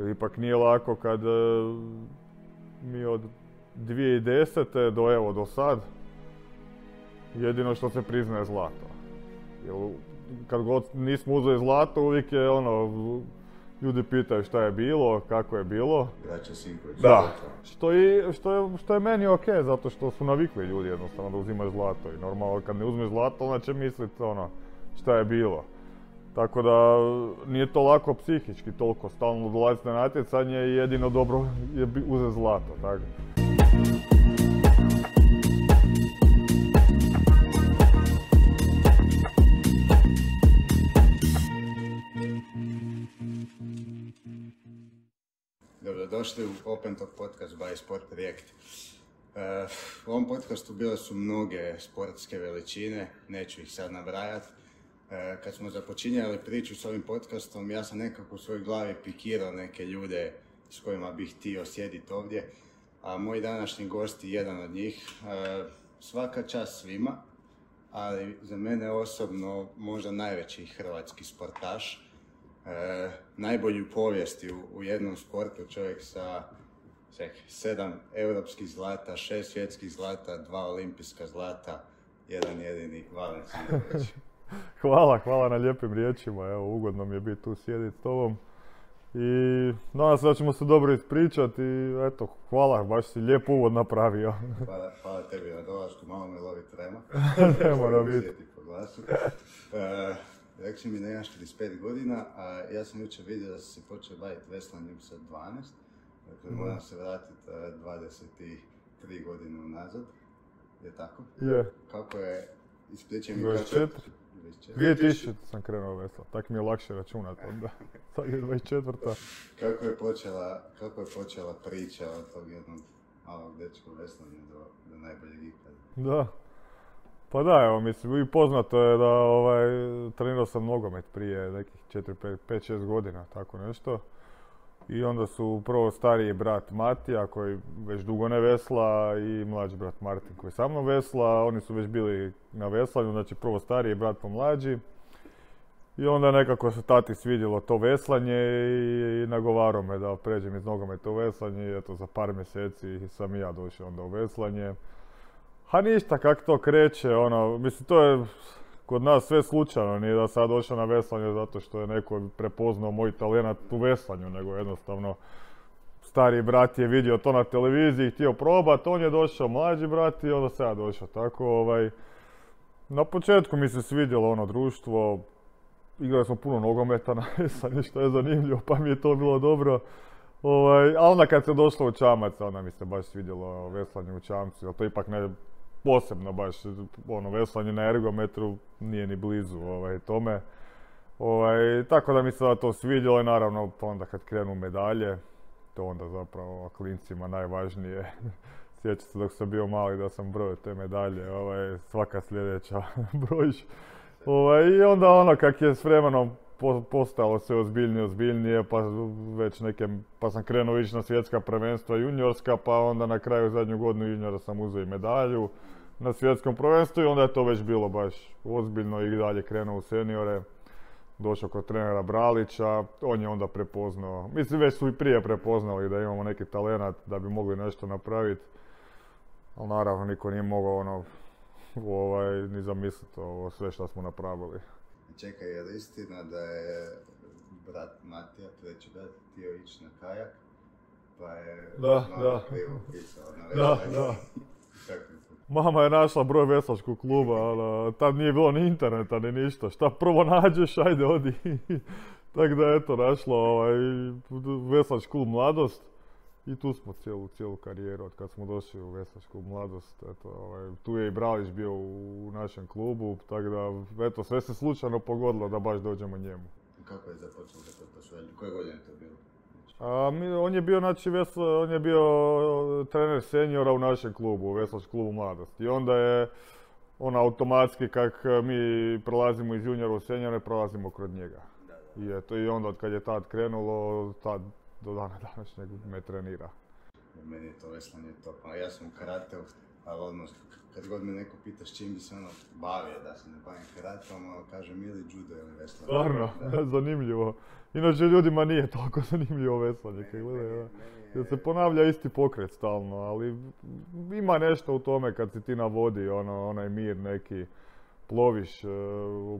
Jer ipak nije lako kad e, mi od 2010. do evo do sad jedino što se priznaje zlato. Jer kad god nismo uzeli zlato uvijek je ono ljudi pitaju šta je bilo, kako je bilo. Braća Sinković. Da. Što, i, što, je, što je meni ok, zato što su navikli ljudi jednostavno da uzimaju zlato. I normalno kad ne uzme zlato, onda će misliti ono šta je bilo. Tako da nije to lako psihički toliko stalno dolaziti na natjecanje i jedino dobro je uzeti zlato. Tako. Dobrodošli u Open Talk podcast by Sport Projekt. Uh, u ovom podcastu bile su mnoge sportske veličine, neću ih sad nabrajati. Uh, kad smo započinjali priču s ovim podcastom, ja sam nekako u svojoj glavi pikirao neke ljude s kojima bih htio sjediti ovdje. A moj današnji gost je jedan od njih. Uh, svaka čast svima, ali za mene osobno možda najveći hrvatski sportaš e, najbolji povijesti u, jednom sportu, čovjek sa ček, sedam europskih zlata, šest svjetskih zlata, dva olimpijska zlata, jedan jedini Valen Hvala, hvala na lijepim riječima, evo ugodno mi je biti tu sjediti s tobom. I nadam se da ćemo se dobro ispričati i eto, hvala, baš si lijep uvod napravio. hvala, hvala tebi na dolasku, malo me lovi trema. ne mora biti. E, Rekli mi da imaš 35 godina, a ja sam jučer vidio da si se počeo baviti veslanjem sa 12. Dakle, mhm. moram se vratiti 23 godine unazad. Je tako? Je. Kako je, ispričaj mi 24. 2000 sam krenuo vesla, tako mi je lakše računati onda. Sad je 24. kako je počela, kako je počela priča od tog jednog malog dečka veslanja do, do najboljeg ikada? Da, pa da, evo, mislim, i poznato je da ovaj, trenirao sam nogomet prije nekih 4, 5, 6 godina, tako nešto. I onda su prvo stariji brat Matija koji već dugo ne vesla i mlađi brat Martin koji sa mnom vesla. Oni su već bili na veslanju, znači prvo stariji brat po mlađi. I onda nekako se tati svidjelo to veslanje i, nagovarao me da pređem iz nogometa u veslanje i eto za par mjeseci sam i ja došao onda u veslanje. Ha ništa, kako to kreće, ono, mislim, to je kod nas sve slučajno, nije da sad došao na veslanje zato što je neko prepoznao moj talent u veslanju, nego jednostavno stari brat je vidio to na televiziji, htio probati, on je došao, mlađi brat i onda se ja došao, tako ovaj, na početku mi se svidjelo ono društvo, igrali smo puno nogometa na veslanje, što je zanimljivo, pa mi je to bilo dobro. Ovaj, a onda kad se došlo u čamac, onda mi se baš svidjelo veslanje u čamcu, jer to ipak ne posebno baš, ono, veslanje na ergometru nije ni blizu ovaj, tome. Ovaj, tako da mi se to svidjelo i naravno pa onda kad krenu medalje, to onda zapravo klincima najvažnije. Sjećam se dok sam bio mali da sam brojio te medalje, ovaj, svaka sljedeća brojiš. Ovaj, I onda ono kak je s vremenom postalo sve ozbiljnije, ozbiljnije, pa već neke, pa sam krenuo ići na svjetska prvenstva juniorska, pa onda na kraju zadnju godinu juniora sam uzeo i medalju na svjetskom prvenstvu i onda je to već bilo baš ozbiljno i dalje krenuo u seniore. Došao kod trenera Bralića, on je onda prepoznao, mislim već su i prije prepoznali da imamo neki talent da bi mogli nešto napraviti, ali naravno niko nije mogao ono, ovaj, ni zamisliti ovo sve što smo napravili. Čekaj, je li istina da je brat Matija, treći brat, htio ići na kajak, pa je da, da. krivo pisao na Da, da. Mama je našla broj veslačkog kluba, ali tad nije bilo ni interneta ni ništa. Šta prvo nađeš, ajde odi. Tako da eto, našla ovaj, veslač klub Mladost. I tu smo cijelu, cijelu karijeru od kad smo došli u Veslačku mladost. Eto, ovaj, tu je i Bralić bio u našem klubu, tako da eto, sve se slučajno pogodilo da baš dođemo njemu. Kako je započelo to Koje godine je to bilo? A, mi, on je bio, znači, vesla, on je bio trener seniora u našem klubu, u Veslačkom klubu mladost. I onda je on automatski kak mi prolazimo iz juniora u seniore, prolazimo kod njega. I, eto, I onda od kad je tad krenulo, tad do dana današnjeg me trenira. Meni je to veslanje top. A ja sam u karateu ali ono, kad god me neko pita s čim bi se ono bavio, da se ne bavim karatom, ono, kažem ili judo ili veslanje. Stvarno, zanimljivo. Inače ljudima nije toliko zanimljivo veslanje. Kad gledaju, da. Jer se ponavlja isti pokret stalno, ali ima nešto u tome kad si ti na vodi, ono, onaj mir neki, ploviš e,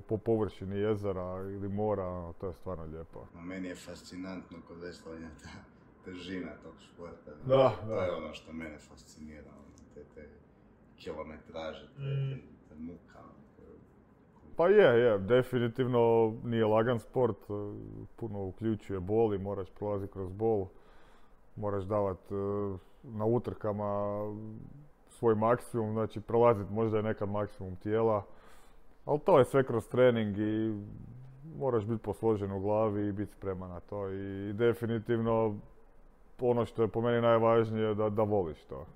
po površini jezera ili mora, ono, to je stvarno lijepo. Meni je fascinantno kod veslanja ta težina tog športa. Da, To da. je ono što mene fascinira, ono, te, te kilometraže, te, Mm. te, te muka. ono, Pa je, je, definitivno nije lagan sport, e, puno uključuje bol i moraš prolaziti kroz bol, moraš davat e, na utrkama svoj maksimum, znači prolaziti možda je nekad maksimum tijela, ali to je sve kroz trening i moraš biti posložen u glavi i biti spreman na to i definitivno ono što je po meni najvažnije da, da voliš to.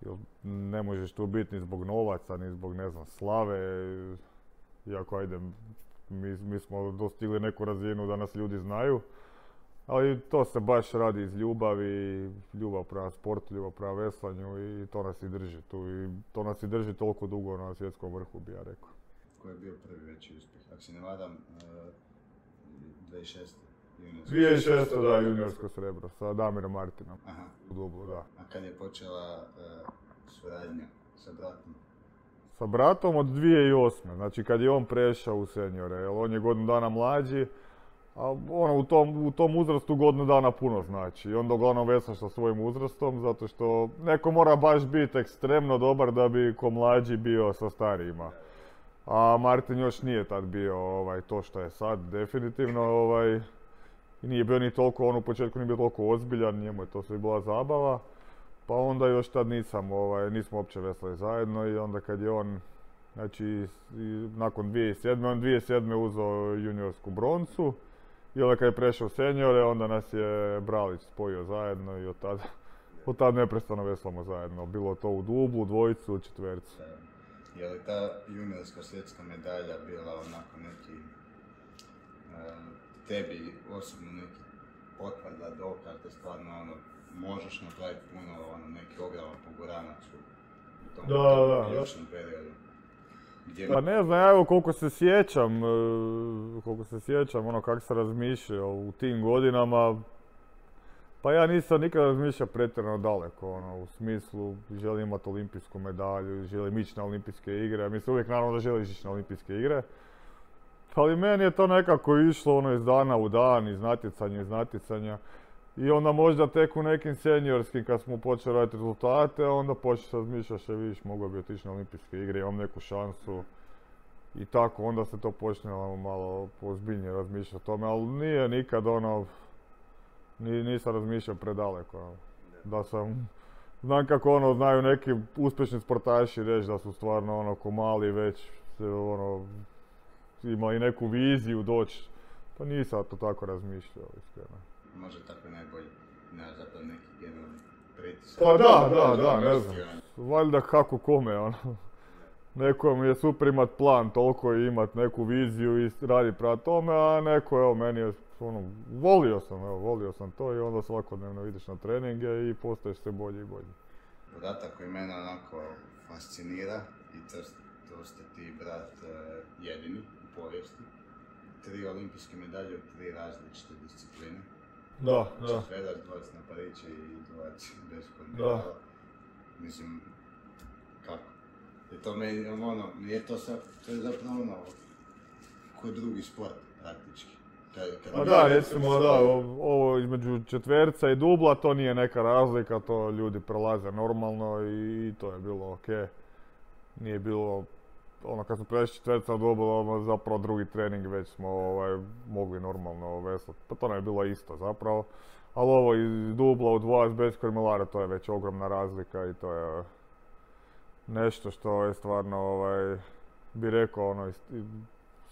Jer ne možeš tu biti ni zbog novaca, ni zbog ne znam slave, iako ajde, mi, mi smo dostigli neku razinu da nas ljudi znaju, ali to se baš radi iz ljubavi, ljubav prema sportu, ljubav prema veslanju i to nas i drži tu i to nas i drži toliko dugo na svjetskom vrhu, bi ja rekao. Koji je bio prvi veći uspjeh? Ako se ne varam, uh, 2006. juniorski. 2006. da, juniorsko srebro sa Damirom Martinom Aha. u Dublu, da. A kad je počela uh, suradnja sa bratom? Sa bratom od 2008. Znači kad je on prešao u seniore, jer on je godinu dana mlađi, a ono u tom, u tom uzrastu godinu dana puno znači. I onda uglavnom veslaš sa svojim uzrastom, zato što neko mora baš biti ekstremno dobar da bi ko mlađi bio sa starijima. A Martin još nije tad bio ovaj, to što je sad, definitivno. Ovaj, nije bio ni toliko, on u početku nije bio toliko ozbiljan, njemu je to sve bila zabava. Pa onda još tad nisam, ovaj, nismo uopće veslali zajedno i onda kad je on, znači nakon 2007. on 2007. uzeo juniorsku broncu i onda kad je prešao seniore, onda nas je Bralić spojio zajedno i od tada, od tad neprestano veslamo zajedno. Bilo to u dublu, dvojicu, četvercu. Je li ta juniorska svjetska medalja bila onako neki tebi osobno neki potvrda, dokaz da stvarno ono, možeš napraviti puno, ono, neki ogroman poguranac u, tom, Da, tom da, da. ključnom periodu. Gdje Pa ne znam, ja evo koliko se sjećam, e, koliko se sjećam, ono kako se razmišljao u tim godinama, pa ja nisam nikad razmišljao pretjerano daleko, ono, u smislu želim imati olimpijsku medalju, želim ići na olimpijske igre, mislim uvijek naravno da želiš ići na olimpijske igre, ali meni je to nekako išlo ono iz dana u dan, iz natjecanja, iz natjecanja. I onda možda tek u nekim seniorskim kad smo počeli raditi rezultate, onda počneš razmišljati, še vidiš, mogao bi otići na olimpijske igre, imam neku šansu. I tako, onda se to počne malo pozbiljnije razmišljati o tome, ali nije nikad ono, nisam razmišljao predaleko. Da sam, znam kako ono, znaju neki uspješni sportaši reći da su stvarno ono ko mali već se ono, ima i neku viziju doći. Pa nisam to tako razmišljao, iskreno. Možda tako najbolje, ne zapravo neki generalni pritisak. Pa da, da, da, ne Ono, znam. Valjda kako kome, ono. Nekom je super imat plan, toliko i imat neku viziju i radi prema tome, a neko, evo, meni je, ono, volio sam, evo, volio sam to i onda svakodnevno ideš na treninge i postaješ sve bolji i bolji. Podatak koji mene onako fascinira i to, to ste ti brat eh, jedini u povijesti. Tri olimpijske medalje u tri različite discipline. Da, Četverac, dvojac na pariće i dvojac bez kombinala. Mislim, kako? I to meni, ono, nije to sad, to je zapravo ono, ko drugi sport, praktički. Kad, kad Pa da, recimo da, o- ovo između četverca i dubla to nije neka razlika, to ljudi prolaze normalno i to je bilo ok. Nije bilo, ono kad smo prešli četverca dubla, ono zapravo drugi trening već smo ovaj, mogli normalno veslati. Pa to ne je bilo isto zapravo. Ali ovo iz dubla u dvojac bez kormilara to je već ogromna razlika i to je nešto što je stvarno, ovaj, bi rekao, ono,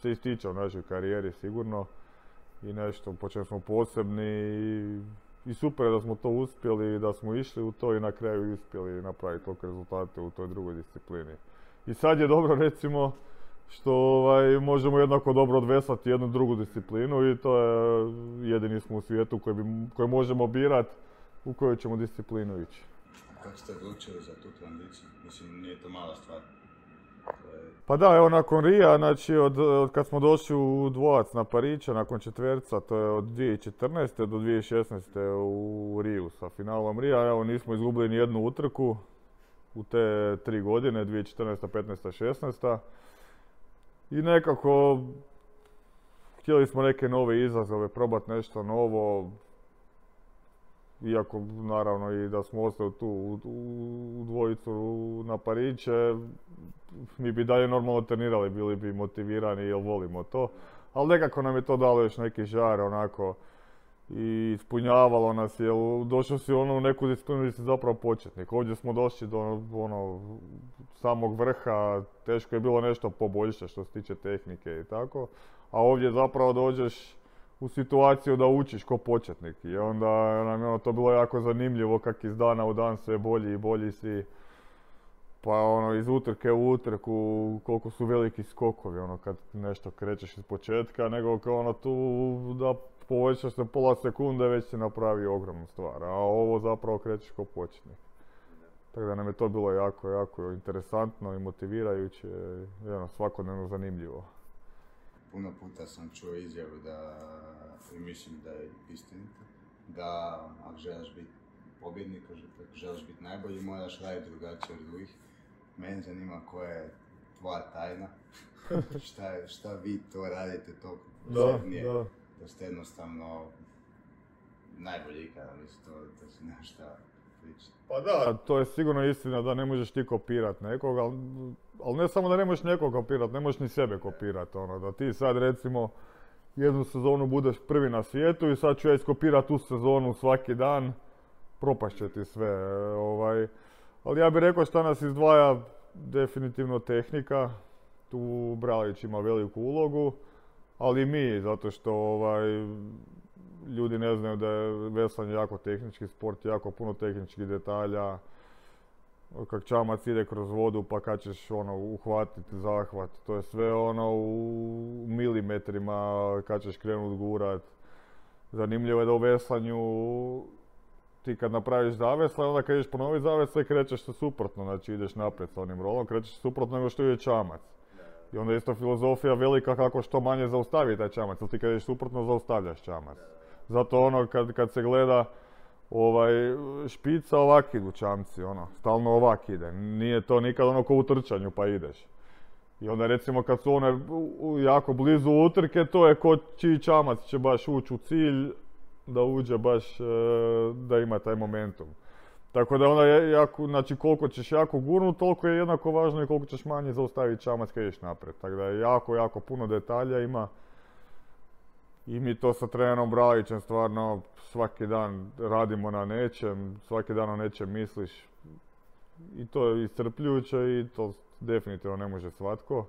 se ističe u našoj karijeri sigurno i nešto po čem smo posebni i, i super da smo to uspjeli da smo išli u to i na kraju uspjeli napraviti toliko rezultate u toj drugoj disciplini. I sad je dobro recimo što ovaj, možemo jednako dobro odveslati jednu drugu disciplinu i to je jedini smo u svijetu koji, bi, koji možemo birat u koju ćemo disciplinu ići. Kako ste odlučili za tu tranziciju? Mislim, nije to mala stvar. Pa da, evo nakon Rija, znači od, kad smo došli u dvojac na Parića, nakon četverca, to je od 2014. do 2016. u Riju sa finalom Rija, evo nismo izgubili ni jednu utrku u te tri godine, 2014. 15. 16. I nekako htjeli smo neke nove izazove, probati nešto novo, iako naravno i da smo ostali tu u, u dvojicu na Pariće, mi bi dalje normalno trenirali, bili bi motivirani jer volimo to. Ali nekako nam je to dalo još neki žar onako i ispunjavalo nas jer došao si ono u neku disciplinu gdje si zapravo početnik. Ovdje smo došli do ono, samog vrha, teško je bilo nešto poboljšati što se tiče tehnike i tako. A ovdje zapravo dođeš u situaciju da učiš ko početnik i onda nam je ono to bilo jako zanimljivo kak iz dana u dan sve bolji i bolji si pa ono iz utrke u utrku koliko su veliki skokovi ono kad nešto krećeš iz početka nego kao ono tu da povećaš se pola sekunde već si napravi ogromnu stvar a ovo zapravo krećeš ko početnik. Tako da nam je to bilo jako, jako interesantno i motivirajuće ono, svakodnevno zanimljivo. Puno puta sam čuo izjavu da, i mislim da je istinito, da ako želiš biti pobjednik, ako želiš biti najbolji, moraš raditi drugačije od drugih. Mene zanima koja je tvoja tajna, šta, šta vi to radite to da, da. da ste jednostavno najbolji ikada, mislim, to, to se nema šta pričati. Pa da, to je sigurno istina da ne možeš ti kopirat nekoga, ali ne samo da ne možeš nekog kopirat, ne možeš ni sebe kopirat, ono, da ti sad recimo jednu sezonu budeš prvi na svijetu i sad ću ja iskopirat tu sezonu svaki dan, propašće ti sve, ovaj, ali ja bih rekao šta nas izdvaja definitivno tehnika, tu Bralić ima veliku ulogu, ali i mi, zato što ovaj, ljudi ne znaju da je veslanje jako tehnički sport, jako puno tehničkih detalja, kak čamac ide kroz vodu pa kad ćeš ono uhvatiti zahvat, to je sve ono u milimetrima kad ćeš krenut gurat. Zanimljivo je da u veslanju ti kad napraviš zavesla, onda kad ideš ponoviti zavesla krećeš se suprotno, znači ideš naprijed sa onim rolom, krećeš suprotno nego što ide čamac. I onda je isto filozofija velika kako što manje zaustavi taj čamac, ili ti kad ideš suprotno zaustavljaš čamac. Zato ono kad, kad se gleda ovaj, špica ovak idu čamci, ono, stalno ovak ide. Nije to nikad ono ko u trčanju pa ideš. I onda recimo kad su one jako blizu utrke, to je ko čiji čamac će baš ući u cilj, da uđe baš, e, da ima taj momentum. Tako da onda jako, znači koliko ćeš jako gurnut, toliko je jednako važno i koliko ćeš manje zaustaviti čamac kad ideš naprijed. Tako da je jako, jako puno detalja ima. I mi to sa trenerom Bralićem stvarno svaki dan radimo na nečem, svaki dan o nečem misliš. I to je iscrpljujuće i to definitivno ne može svatko.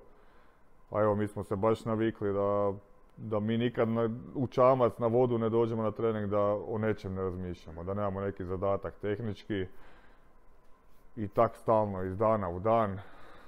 A evo mi smo se baš navikli da, da mi nikad na, u čamac na vodu ne dođemo na trening da o nečem ne razmišljamo, da nemamo neki zadatak tehnički. I tak stalno, iz dana u dan,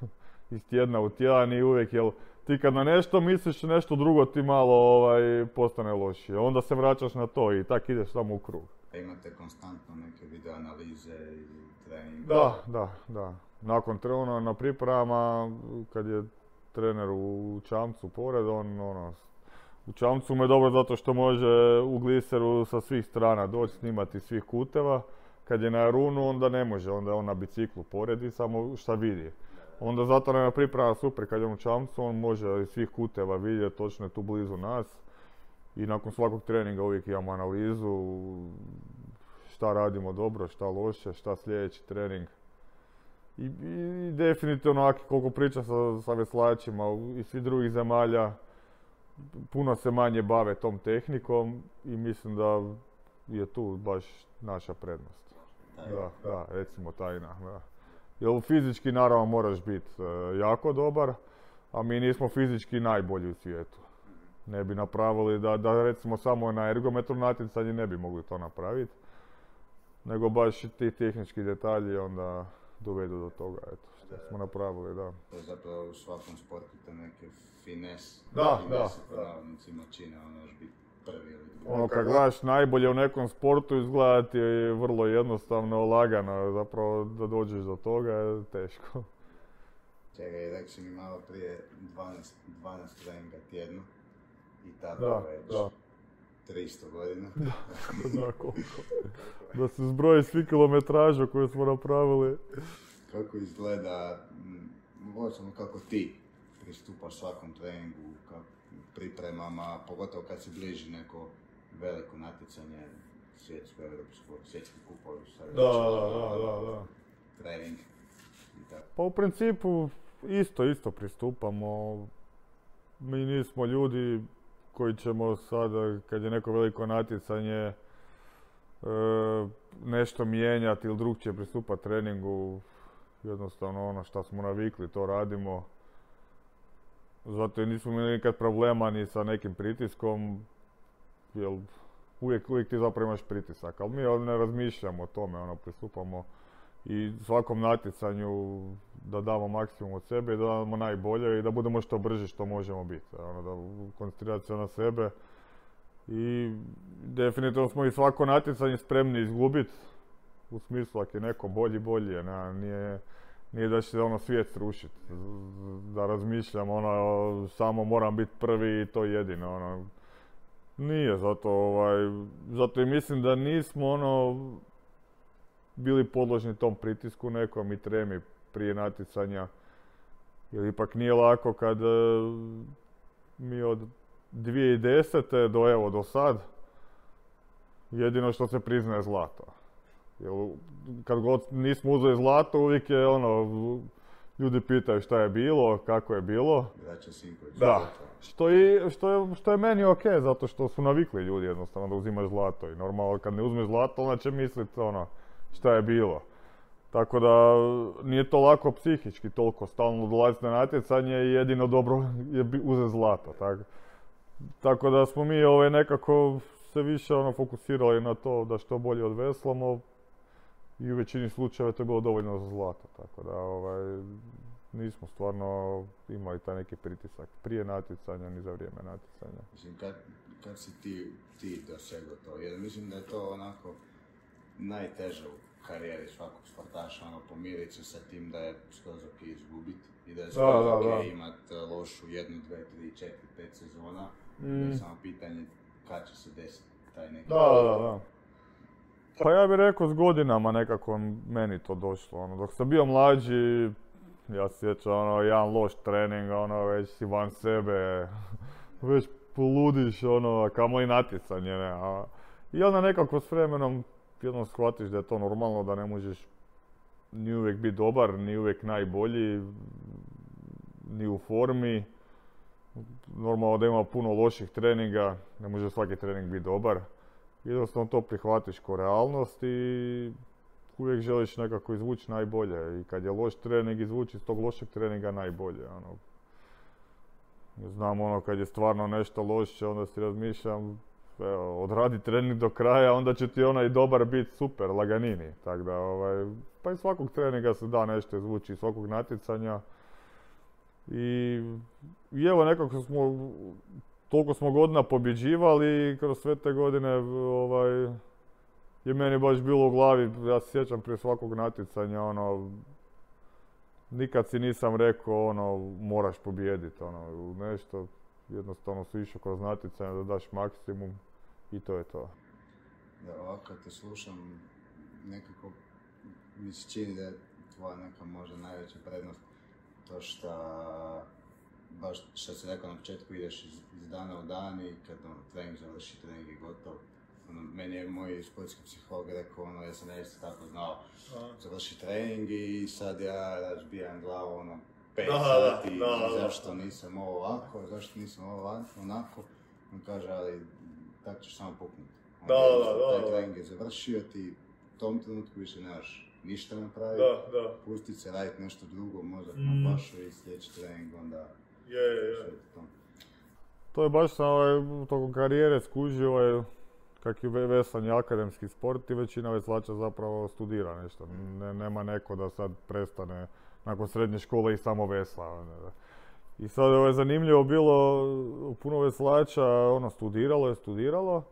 iz tjedna u tjedan i uvijek, jel, ti kad na nešto misliš nešto drugo ti malo ovaj, postane lošije. Onda se vraćaš na to i tak ideš samo u krug. Imate konstantno neke video analize i trening? Da, da, da. Nakon trena na pripremama, kad je trener u čamcu pored, on ono, u čamcu mu je dobro zato što može u gliseru sa svih strana doći snimati svih kuteva. Kad je na runu onda ne može, onda je on na biciklu pored i samo šta vidi. Onda je priprema super kad je u čamcu, on može iz svih kuteva vidjeti točno tu blizu nas. I nakon svakog treninga uvijek imamo analizu šta radimo dobro, šta loše, šta sljedeći trening. I, i definitivno koliko priča sa, sa veslačima i svih drugih zemalja, puno se manje bave tom tehnikom i mislim da je tu baš naša prednost. Da, da, recimo tajna. Da. Jer fizički naravno moraš biti e, jako dobar, a mi nismo fizički najbolji u svijetu. Ne bi napravili da, da recimo samo na ergometru natjecanje ne bi mogli to napraviti. Nego baš ti tehnički detalji onda dovedu do toga, eto, što smo napravili, da. To je zapravo u svakom sportu te neke fines. Da, da. da. čine, ono još biti prvi ili drugi. Ono kad gledaš najbolje u nekom sportu izgleda ti je vrlo jednostavno, lagano, zapravo da dođeš do toga je teško. Čekaj, rekao si mi malo prije 12, 12 treninga tjedno i tako Da, već da. 300 godina. Da, koliko. Da se zbroji svi kilometražu koju smo napravili. Kako izgleda, osobno kako ti pristupaš svakom treningu, kako pripremama, pogotovo kad se bliži neko veliko natjecanje, svjetsko, europsko, svjetski kupovi, već, da. trening i tako. Pa u principu isto, isto pristupamo. Mi nismo ljudi koji ćemo sada, kad je neko veliko natjecanje, e, nešto mijenjati ili drugčije pristupati treningu. Jednostavno ono što smo navikli, to radimo. Zato i nismo imali nikad problema ni sa nekim pritiskom, jer uvijek, uvijek ti zapravo imaš pritisak, ali mi ne razmišljamo o tome, ono, pristupamo i svakom natjecanju da damo maksimum od sebe i da damo najbolje i da budemo što brži što možemo biti. Ono, da koncentrirati se na sebe i definitivno smo i svako natjecanje spremni izgubiti u smislu ako je neko bolji, bolji nije, nije da će se ono svijet srušiti, da razmišljam ono, samo moram biti prvi i to jedino, ono, nije, zato ovaj, zato i mislim da nismo ono, bili podložni tom pritisku nekom i tremi prije natjecanja. Jer ipak nije lako kad e, mi od 2010. do evo do sad jedino što se priznaje zlato. Jer kad god nismo uzeli zlato uvijek je ono ljudi pitaju šta je bilo, kako je bilo. Da. Što, i, što, je, što je meni ok, zato što su navikli ljudi jednostavno da uzimaš zlato. I normalno kad ne uzmeš zlato onda će misliti ono šta je bilo. Tako da nije to lako psihički toliko stalno dolaziti na natjecanje i jedino dobro je uzeti zlato. Tako, tako da smo mi ovaj, nekako se više ono, fokusirali na to da što bolje odveslamo i u većini slučajeva to je bilo dovoljno za zlato. Tako da ovaj, nismo stvarno imali taj neki pritisak prije natjecanja ni za vrijeme natjecanja. Mislim, kad, kad si ti, ti dosegao to? Jer mislim da je to onako najteže u karijeri svakog sportaša, ono, pomiriti se sa tim da je skroz ok izgubit i da je skroz ok imat e, lošu jednu, dve, tri, četiri, pet sezona. Mm. Da je samo pitanje kad će se desiti taj neki... Da, da, da. Pa ja bih rekao s godinama nekako meni to došlo. Ono, dok sam bio mlađi, ja se sjećam ono, jedan loš trening, ono, već si van sebe, već poludiš, ono, a kamoli natjecanje, ne. A, I onda nekako s vremenom jednom shvatiš da je to normalno, da ne možeš ni uvijek biti dobar, ni uvijek najbolji, ni u formi. Normalno da ima puno loših treninga, ne može svaki trening biti dobar. Jednostavno to prihvatiš kao realnost i uvijek želiš nekako izvući najbolje. I kad je loš trening, izvući iz tog lošeg treninga najbolje. Ono. Znam ono kad je stvarno nešto loše, onda si razmišljam, evo, odradi trening do kraja, onda će ti onaj dobar biti super, laganini. Tako da, ovaj, pa iz svakog treninga se da nešto izvući, iz svakog natjecanja. I, i evo nekako smo, toliko smo godina pobjeđivali i kroz sve te godine ovaj, je meni baš bilo u glavi, ja se sjećam prije svakog natjecanja, ono, nikad si nisam rekao, ono, moraš pobijediti, ono, nešto, jednostavno si išao kroz natjecanje da daš maksimum i to je to. Da, ovako te slušam, nekako mi se čini da je tvoja neka možda najveća prednost to što baš što si rekao na početku ideš iz, iz dana u dan i kad ono, trening završi, trening je gotov. Ono, meni je moj sportski psiholog rekao, ono, ja sam isto tako znao, završi trening i sad ja razbijam glavu, ono, pet sati, zašto nisam ovo ovako, zašto nisam ovo ovako, onako. On kaže, ali tako ćeš samo puknuti. Da, da, da, Taj trening je završio, ti u tom trenutku više nemaš ništa napraviti. da, Pustit se raditi nešto drugo, mozak Mm. na pašu i sljedeći trening onda je, je, to. Je baš sam ovaj, tokom karijere skužio ovaj, kak veslanje akademski sport i većina veslača zapravo studira nešto. Ne, nema neko da sad prestane nakon srednje škole i samo vesla. ono, da. I sad je zanimljivo bilo, puno veslača ono studiralo je, studiralo.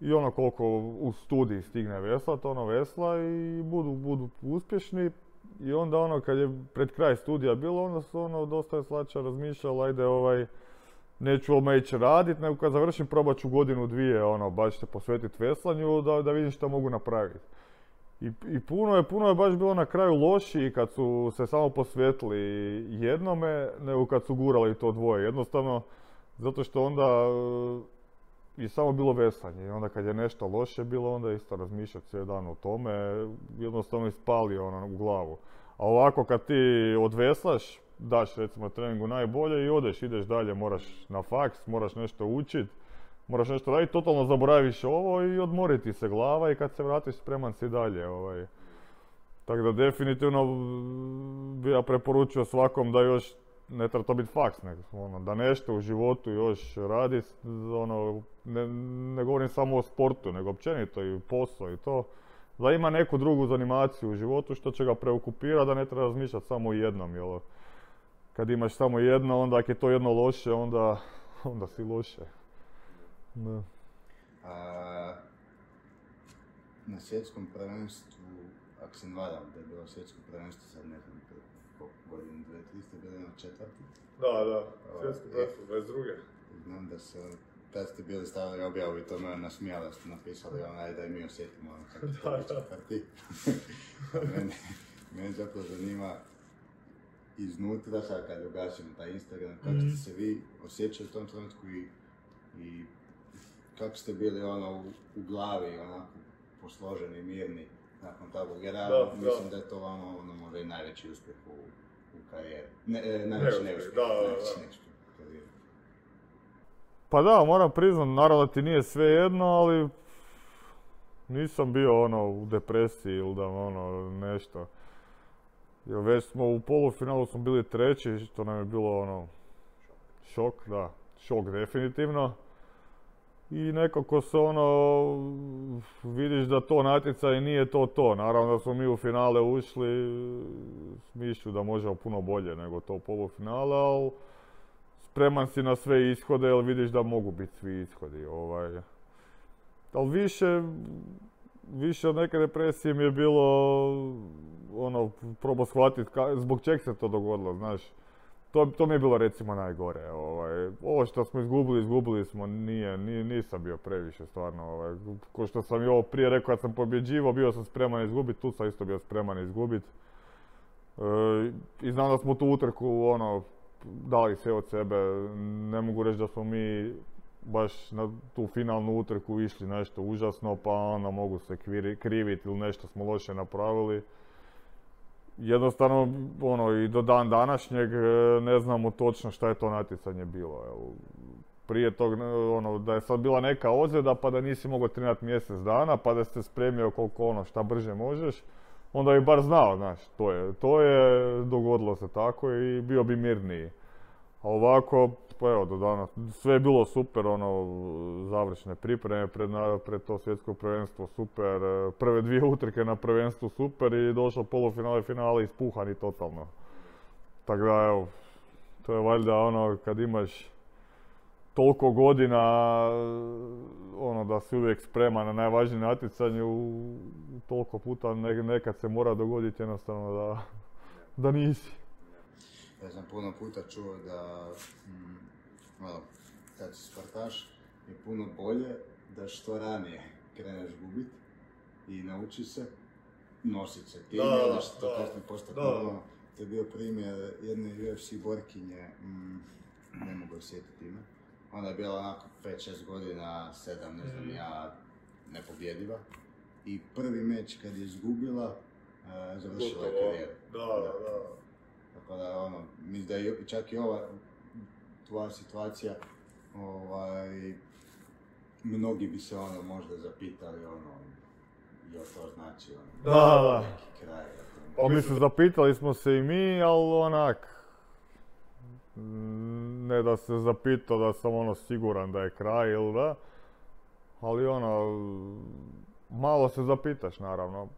I ono koliko u studiji stigne veslat, ono vesla i budu, budu uspješni. I onda ono kad je pred kraj studija bilo, onda su ono dosta veslača razmišljalo, ajde ovaj, neću odmah ići radit, nego kad završim probat ću godinu dvije, ono, baš se posvetiti veslanju da, da vidim što mogu napraviti. I, I, puno je, puno je baš bilo na kraju loši kad su se samo posvetili jednome, nego kad su gurali to dvoje. Jednostavno, zato što onda je samo bilo vesanje. I onda kad je nešto loše bilo, onda isto razmišljati cijeli dan o tome, jednostavno ispali ono u glavu. A ovako kad ti odveslaš, daš recimo treningu najbolje i odeš, ideš dalje, moraš na faks, moraš nešto učit, moraš nešto raditi, totalno zaboraviš ovo i odmoriti se glava i kad se vratiš spreman si dalje. Ovaj. Tako da definitivno bi ja preporučio svakom da još ne treba to biti faks, nego ono, da nešto u životu još radi, ono, ne, ne govorim samo o sportu, nego općenito i posao i to, da ima neku drugu zanimaciju u životu što će ga preokupirati, da ne treba razmišljati samo o jednom, jel? Kad imaš samo jedno, onda ako je to jedno loše, onda, onda si loše. Da. A, na svjetskom prvenstvu, ako se ne da je bilo svjetsko prvenstvo, sad ne znam tri ste bili na četvrti. Da, da, svjetsko prvenstvo, 22. Znam da se, tad ste bili stavili objavu i to me nasmijali, ste napisali onaj da i mi osjetimo ono kako da, da. četvrti. mene, mene zapravo zanima iznutra, sad kad ugasimo taj Instagram, kako mm. ste se vi osjećali u tom trenutku i, i kako ste bili ono u, u glavi, onako posloženi, mirni nakon tog, jer ja mislim da. da je to vama ono možda i najveći uspjeh u, u karijeri. Ne, e, najveći neuspjeh, da, najveći neuspjeh u karijeri. Pa da, moram priznat, naravno da ti nije sve jedno, ali nisam bio ono u depresiji ili da ono nešto. Jer već smo u polufinalu smo bili treći, što nam je bilo ono šok, da, šok definitivno i nekako se ono, vidiš da to natjecanje nije to to. Naravno da smo mi u finale ušli s da možemo puno bolje nego to polufinale, ali spreman si na sve ishode jer vidiš da mogu biti svi ishodi. Ovaj. Ali više, više od neke depresije mi je bilo ono, probao shvatiti zbog čeg se to dogodilo, znaš to, to mi je bilo recimo najgore. Ovaj. Ovo što smo izgubili, izgubili smo, nije, nisam bio previše stvarno. Ovaj. Ko što sam i ovo prije rekao, kad sam pobjeđivao, bio sam spreman izgubiti, tu sam isto bio spreman izgubiti. E, I znam da smo tu utrku ono, dali sve od sebe. Ne mogu reći da smo mi baš na tu finalnu utrku išli nešto užasno, pa ono mogu se kriviti ili nešto smo loše napravili jednostavno ono i do dan današnjeg e, ne znamo točno šta je to natjecanje bilo. Prije tog ono da je sad bila neka ozljeda pa da nisi mogao trenirati mjesec dana pa da ste spremio koliko ono šta brže možeš onda bi bar znao, znaš, to je, to je dogodilo se tako i bio bi mirniji. A ovako, pa evo, do danas, sve je bilo super, ono, završne pripreme pred, pred to svjetsko prvenstvo super, e, prve dvije utrke na prvenstvu super i došlo polufinale, finale ispuhani totalno. Tako da, evo, to je valjda ono, kad imaš toliko godina, ono, da si uvijek spreman na najvažnije natjecanje, toliko puta nekad se mora dogoditi jednostavno da, da nisi. Ja sam puno puta čuo da, mm, ono, kad si sportaš, je puno bolje da što ranije kreneš gubit i nauči se nositi se tim, da, što kasnije postati normalno. To je bio primjer jedne UFC borkinje, mm, ne mogu sjetiti ime. Ona je bila onako 5-6 godina, 7, ne znam mm. ja, nepobjediva. I prvi meč kad je izgubila, uh, završila je karijeru. Da, da, da. Tako da, ono, mislim da je čak i ova tvoja situacija, ovaj, mnogi bi se ono možda zapitali, ono, jel to znači, ono, da, da. neki kraj. Pa mislim, zapitali smo se i mi, ali onak, ne da se zapitao da sam ono siguran da je kraj ili da, ali ono, malo se zapitaš naravno.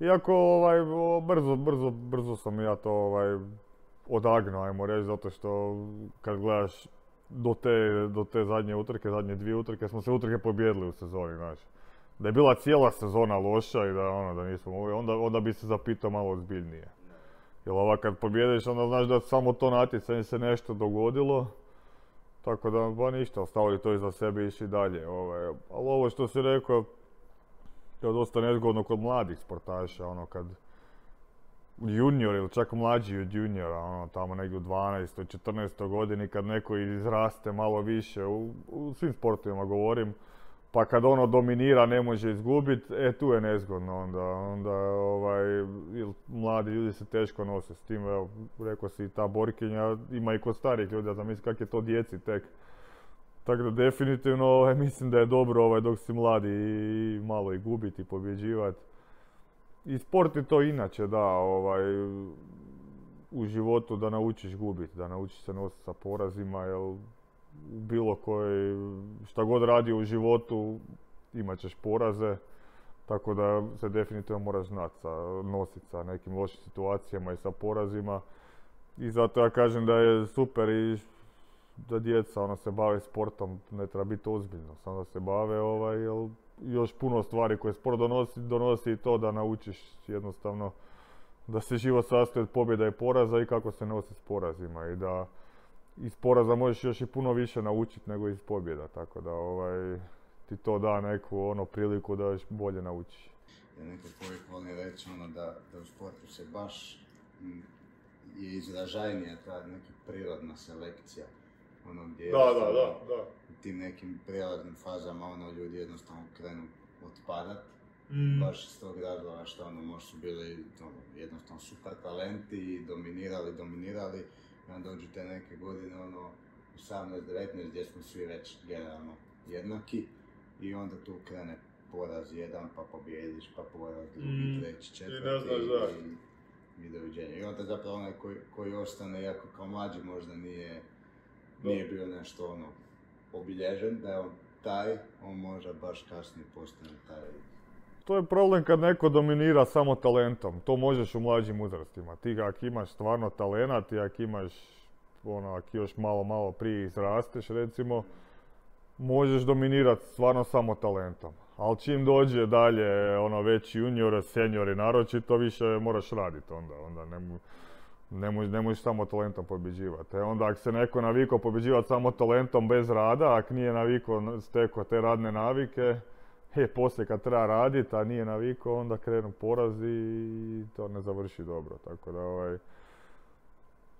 Iako ovaj, brzo, brzo, brzo sam ja to ovaj, odagno, ajmo reći, zato što kad gledaš do te, do te zadnje utrke, zadnje dvije utrke, smo se utrke pobjedili u sezoni, znaš. Da je bila cijela sezona loša i da, ono, da nismo mogli, onda, onda bi se zapitao malo ozbiljnije. Jer ovak kad pobjediš, onda znaš da samo to natjecanje se nešto dogodilo. Tako da, ba ništa, ostavili to iza sebe i dalje. Ovaj. Ali ovo što si rekao, to je dosta nezgodno kod mladih sportaša, ono kad junior ili čak mlađi od juniora, ono tamo negdje u 12. 14. godini kad neko izraste malo više, u, u svim sportovima govorim, pa kad ono dominira ne može izgubiti, e tu je nezgodno onda, onda ovaj, mladi ljudi se teško nose s tim, evo, rekao si ta borkinja, ima i kod starih ljudi, ja znam mislim kak je to djeci tek. Tako da definitivno ovaj, mislim da je dobro ovaj, dok si mladi i malo i gubiti i pobjeđivati. I sport je to inače, da, ovaj, u životu da naučiš gubiti, da naučiš se nositi sa porazima, jer bilo koji, šta god radi u životu, imat ćeš poraze, tako da se definitivno moraš znati nositi sa nekim lošim situacijama i sa porazima. I zato ja kažem da je super i da djeca ona se bave sportom, ne treba biti ozbiljno, samo da se bave ovaj, jer još puno stvari koje sport donosi, donosi i to da naučiš jednostavno da se život sastoji od pobjeda i poraza i kako se nosi s porazima i da iz poraza možeš još i puno više naučiti nego iz pobjeda, tako da ovaj, ti to da neku ono priliku da još bolje naučiš. Ja nekako uvijek volim reći ono da, da u sportu se baš je izražajnija ta neka prirodna selekcija. Ono gdje da, da, da, da. U tim nekim prijelaznim fazama ono ljudi jednostavno krenu otpadat. Mm. Baš iz tog razloga što ono možda su bili ono, jednostavno super talenti i dominirali, dominirali i onda dođu te neke godine, ono, 18-19 gdje smo svi već generalno jednaki i onda tu krene poraz jedan, pa pobjediš, pa poraz drugi, mm. treći, četvrti i, i, doviđenja. I onda zapravo onaj koji, koji ostane, iako kao mlađi možda nije, nije bio nešto ono obilježen, da je on taj, on možda baš kasnije postane taj to je problem kad neko dominira samo talentom. To možeš u mlađim uzrastima. Ti ako imaš stvarno talenat i ako imaš, ono, ako još malo, malo prije izrasteš recimo, možeš dominirati stvarno samo talentom. Ali čim dođe dalje, ono, veći junior, senior i naročito, više moraš raditi onda. Onda ne, ne, možeš samo talentom pobjeđivati. E onda ako se neko navikao pobjeđivati samo talentom bez rada, ako nije navikao steko te radne navike, E, poslije kad treba raditi, a nije navikao, onda krenu porazi i to ne završi dobro. Tako da, ovaj,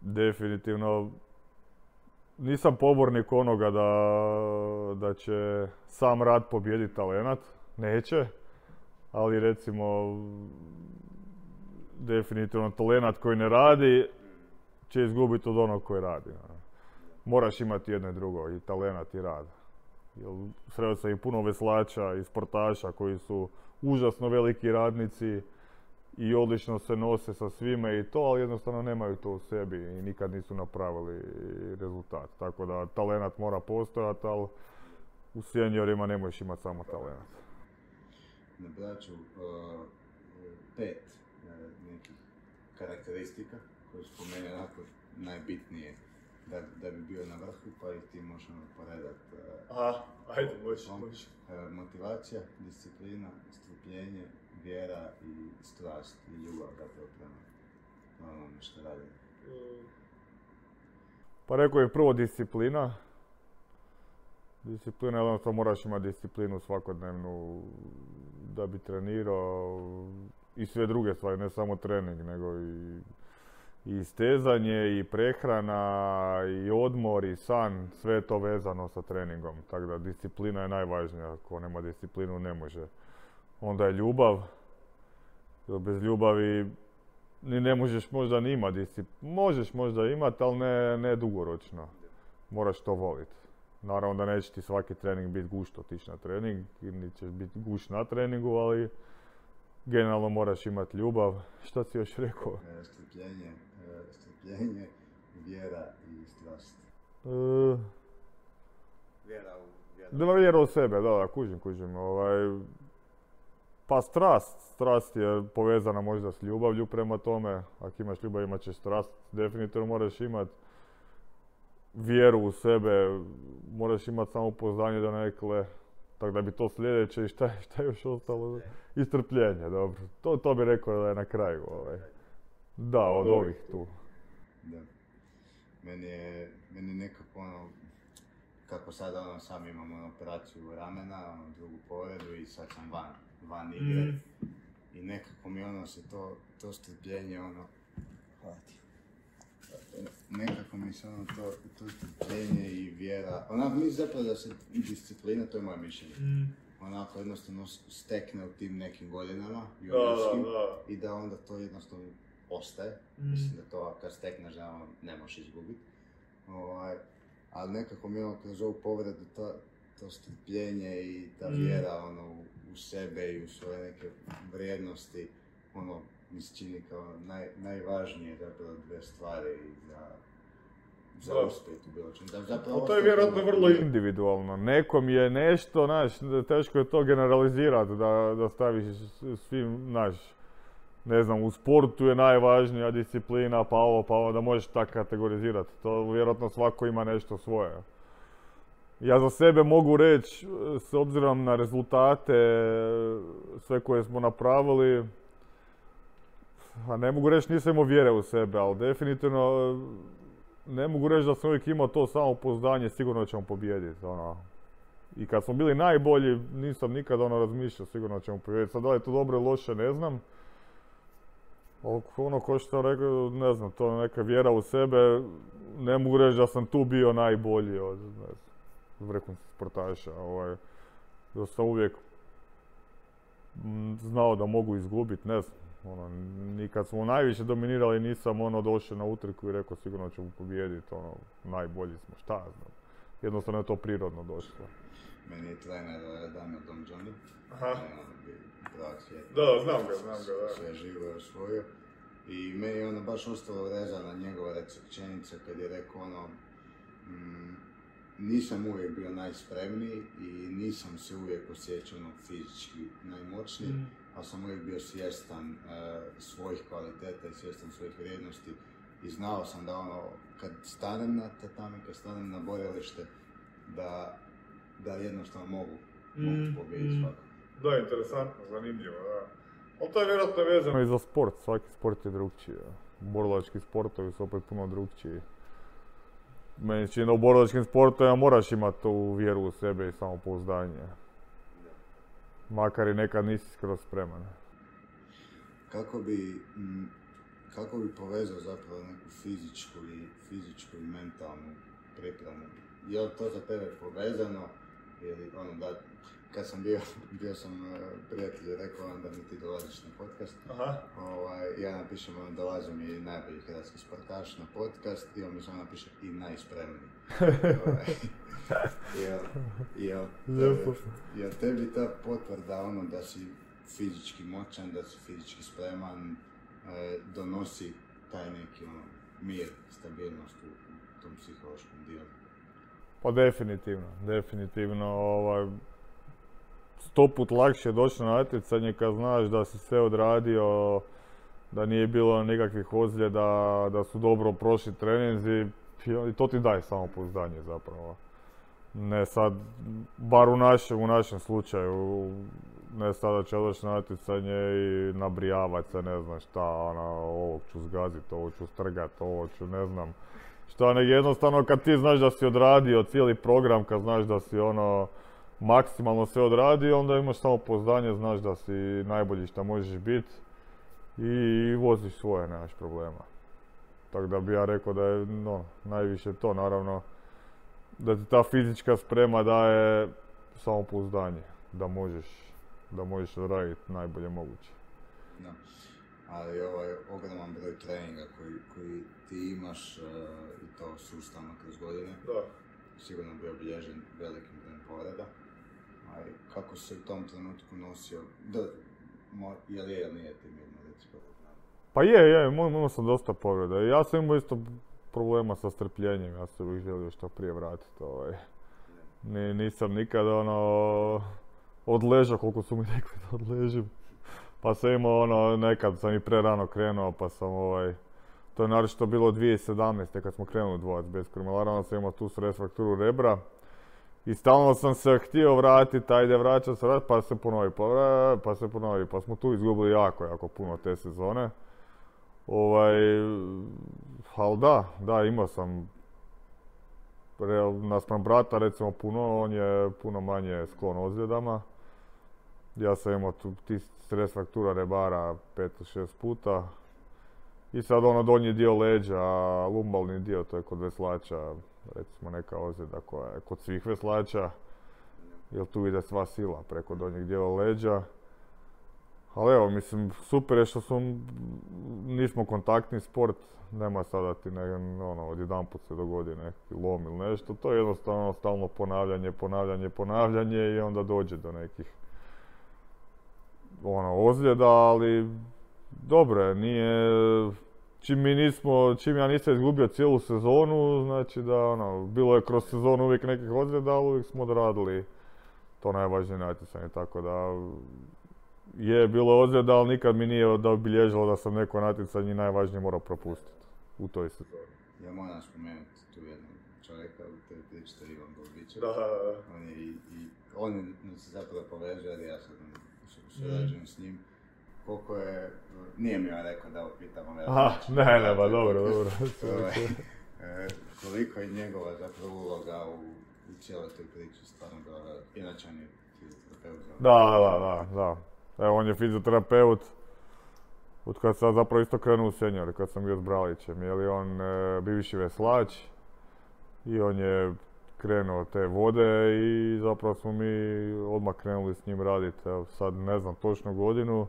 definitivno, nisam pobornik onoga da, da će sam rad pobijediti talenat. Neće, ali recimo, definitivno talenat koji ne radi će izgubiti od onog koji radi. Moraš imati jedno i drugo, i talenat i rad. Sreo sam i puno veslača i sportaša koji su užasno veliki radnici i odlično se nose sa svime i to, ali jednostavno nemaju to u sebi i nikad nisu napravili rezultat. Tako da talenat mora postojati, ali u seniorima ne možeš imati samo talenat. Na braću uh, pet nekih karakteristika koje su po meni onako najbitnije da, da bi bio na vrhu, pa ih ti možemo poredati. Uh, Aha, ajde, može, može. Motivacija, disciplina, strpljenje, vjera i strast i ljubav zapravo prema onome što radi. Pa rekao je prvo disciplina. Disciplina, jednostavno moraš imati disciplinu svakodnevnu da bi trenirao i sve druge stvari, ne samo trening, nego i i stezanje i prehrana i odmor i san, sve je to vezano sa treningom. Tako da disciplina je najvažnija, ako nema disciplinu ne može. Onda je ljubav, bez ljubavi ni ne možeš možda ni imati disciplinu. Možeš možda imati, ali ne, ne dugoročno. Moraš to voliti. Naravno da neće ti svaki trening biti gušto otići na trening, ili ćeš biti guš na treningu, ali generalno moraš imati ljubav. Šta si još rekao? E, strpljenje, e, strpljenje, vjera i strast. E, vjera u vjera. Da, vjera u sebe, da, da, kužim, kužim. Ovaj, Pa strast, strast je povezana možda s ljubavlju prema tome. Ako imaš ljubav imat ćeš strast, definitivno moraš imat vjeru u sebe, moraš imati samopouzdanje da nekle, tako da bi to sljedeće i šta, šta je još ostalo? Istrpljenje, dobro. To, to bi rekao da je na kraju. Ovaj. Da, od ovih tu. Da. Meni je, meni je nekako ono, kako sada ono, sam imam ono, operaciju ramena, ono, drugu povredu i sad sam van, van igre. Mhm. I nekako mi ono se to, to strpljenje ono, hvala ti. Nekako mi se ono to, to strpljenje i vjera, onako mi zapravo da se disciplina, to je moje mišljenje, onako jednostavno stekne u tim nekim godinama, juniorskim, i da onda to jednostavno ostaje. Mislim da to kad stekneš da ono, ne možeš izgubiti. Ovaj, ali nekako mi ono kroz ovu povredu to, to strpljenje i ta vjera ono, u, u sebe i u svoje neke vrijednosti, ono, mi se čini kao naj, najvažnije zapravo dve stvari za, za Da. uspjeh u bilo čemu. Da zapravo to je vjerojatno vrlo individualno. Nekom je nešto, znaš, teško je to generalizirati, da, da staviš svim, znaš, ne znam, u sportu je najvažnija disciplina, pa ovo, pa ovo, da možeš tako kategorizirati. To vjerojatno svako ima nešto svoje. Ja za sebe mogu reći, s obzirom na rezultate, sve koje smo napravili, a ne mogu reći nisam imao vjere u sebe, ali definitivno e, ne mogu reći da sam uvijek imao to samopouzdanje, sigurno ćemo pobijediti. Ono. I kad smo bili najbolji, nisam nikad ono razmišljao, sigurno ćemo pobijediti. Sad da li je to dobro ili loše, ne znam. Ono ko što rekao, ne znam, to je neka vjera u sebe. Ne mogu reći da sam tu bio najbolji od ne znam, sportaša. Ovaj, da sam uvijek znao da mogu izgubiti, ne znam. Ono, ni kad smo najviše dominirali nisam ono došao na utrku i rekao sigurno ćemo pobijediti, ono, najbolji smo, šta ja znam. Jednostavno je to prirodno došlo. Meni je trener eh, Damir Domđani. Aha. Ono, bi- prvak svijeta. Da, znam ga, znam ga, da. Sve živo je osvojio. I meni je ono baš ostalo rezana njegova rečenica kad je rekao ono, mm, nisam uvijek bio najspremniji i nisam se uvijek osjećao ono fizički najmoćniji, Mm. Ali sam uvijek bio svjestan eh, svojih kvaliteta i svjestan svojih vrijednosti i znao sam da ono, kad stanem na tatami, kad stanem na borilište, da, da jednostavno mogu, mogu Mm, pobijediti mm. svakog. Da, interesantno, zanimljivo, da. Ali to je vjerojatno vezano i za sport, svaki sport je drugčiji. Borilački sportovi su opet puno drugčiji. Meni čini da u borilačkim sportovima moraš imati tu vjeru u sebe i samopouzdanje. Makar i nekad nisi skroz spreman. kako bi, mm, kako bi povezao zapravo neku fizičku i, fizičku i mentalnu pripremu? Je li to za tebe povezano ili ono da, kad sam bio, bio sam uh, prijatelj rekao vam da mi ti dolaziš na podcast, Aha. ovaj, ja napišem ono dolazi mi najbolji hrvatski sportaš na podcast i on mi samo napiše i najspremniji. Ovaj, jel, jel, Lijepo. jel tebi ta potvrda ono da si fizički moćan, da si fizički spreman, e, donosi taj neki ono, mir, stabilnost u, u tom psihološkom dijelu. Pa definitivno, definitivno. Ovaj, sto put lakše doći na natjecanje kad znaš da si sve odradio, da nije bilo nikakvih ozljeda, da su dobro prošli treninzi i to ti daje samopouzdanje zapravo. Ne sad, bar u našem, u našem slučaju, ne sada će doći na natjecanje i nabrijavati se, ne znam šta, ono, ovog ću zgaziti, ovo ću strgat, ovo ću, ne znam, šta, nego jednostavno kad ti znaš da si odradio cijeli program, kad znaš da si ono, maksimalno sve odradio, onda imaš samo poznanje, znaš da si najbolji šta možeš biti i voziš svoje, nemaš problema. Tako da bi ja rekao da je no, najviše to, naravno, da ti ta fizička sprema daje samopouzdanje, da možeš, da možeš odraditi najbolje moguće. Da. Ali ovaj ogroman broj treninga koji, koji ti imaš e, i to sustavno kroz godine, Da. sigurno bi obilježen velikim brojem povreda. A i kako se u tom trenutku nosio, da, mo, je li je ili nije ti mirno reći Pa je, je, imao sam dosta povreda. Ja sam imao isto problema sa strpljenjem, ja se uvijek želio što prije vratiti. Ovaj. Ni, nisam nikad ono odležao koliko su mi rekli da odležim. Pa sam imao ono, nekad sam i pre rano krenuo pa sam ovaj, to je naročito bilo 2017. kad smo krenuli dvojac bez krmelara, onda sam imao tu stres frakturu rebra. I stalno sam se htio vratiti, ajde vraćam se vrat, pa se ponovi, pa, pa se ponovi, pa smo tu izgubili jako, jako puno te sezone. Ovaj, ali da, da, imao sam naspram brata recimo puno, on je puno manje sklon ozljedama. Ja sam imao ti stres fraktura rebara pet ili šest puta. I sad ono donji dio leđa, lumbalni dio, to je kod veslača, recimo neka ozljeda koja je kod svih veslača. Jer tu ide sva sila preko donjeg dijela leđa. Ali evo, mislim, super je što su, nismo kontaktni sport, nema sada ti ne, ono, odjedan put se dogodi neki lom ili nešto, to je jednostavno stalno ponavljanje, ponavljanje, ponavljanje i onda dođe do nekih ono, ozljeda, ali dobro je, nije, čim mi nismo, čim ja nisam izgubio cijelu sezonu, znači da ono, bilo je kroz sezonu uvijek nekih ozljeda, ali uvijek smo odradili to najvažnije natjecanje, tako da je bilo ozljeda, ali nikad mi nije da obilježilo da sam neko natjecanje najvažnije morao propustiti u toj sezoni. Ja moram spomenuti tu jednog čovjeka u toj priči, to je Ivan Golbić. Da, da, On je i, i on se zapravo povezuje, jer ja sam surađujem s njim. Koliko je, nije mi on rekao da pitam ove Aha, ne, ne, ba dobro, dobro. e, koliko je njegova zapravo uloga u, u cijeloj toj priči stvarno inače on je fizioterapeut. Da, da, da, da. Evo, on je fizioterapeut, od kad sam zapravo isto krenuo u kad sam bio s Bralićem, je li on e, bivši veslač i on je krenuo te vode i zapravo smo mi odmah krenuli s njim raditi, sad ne znam točno godinu,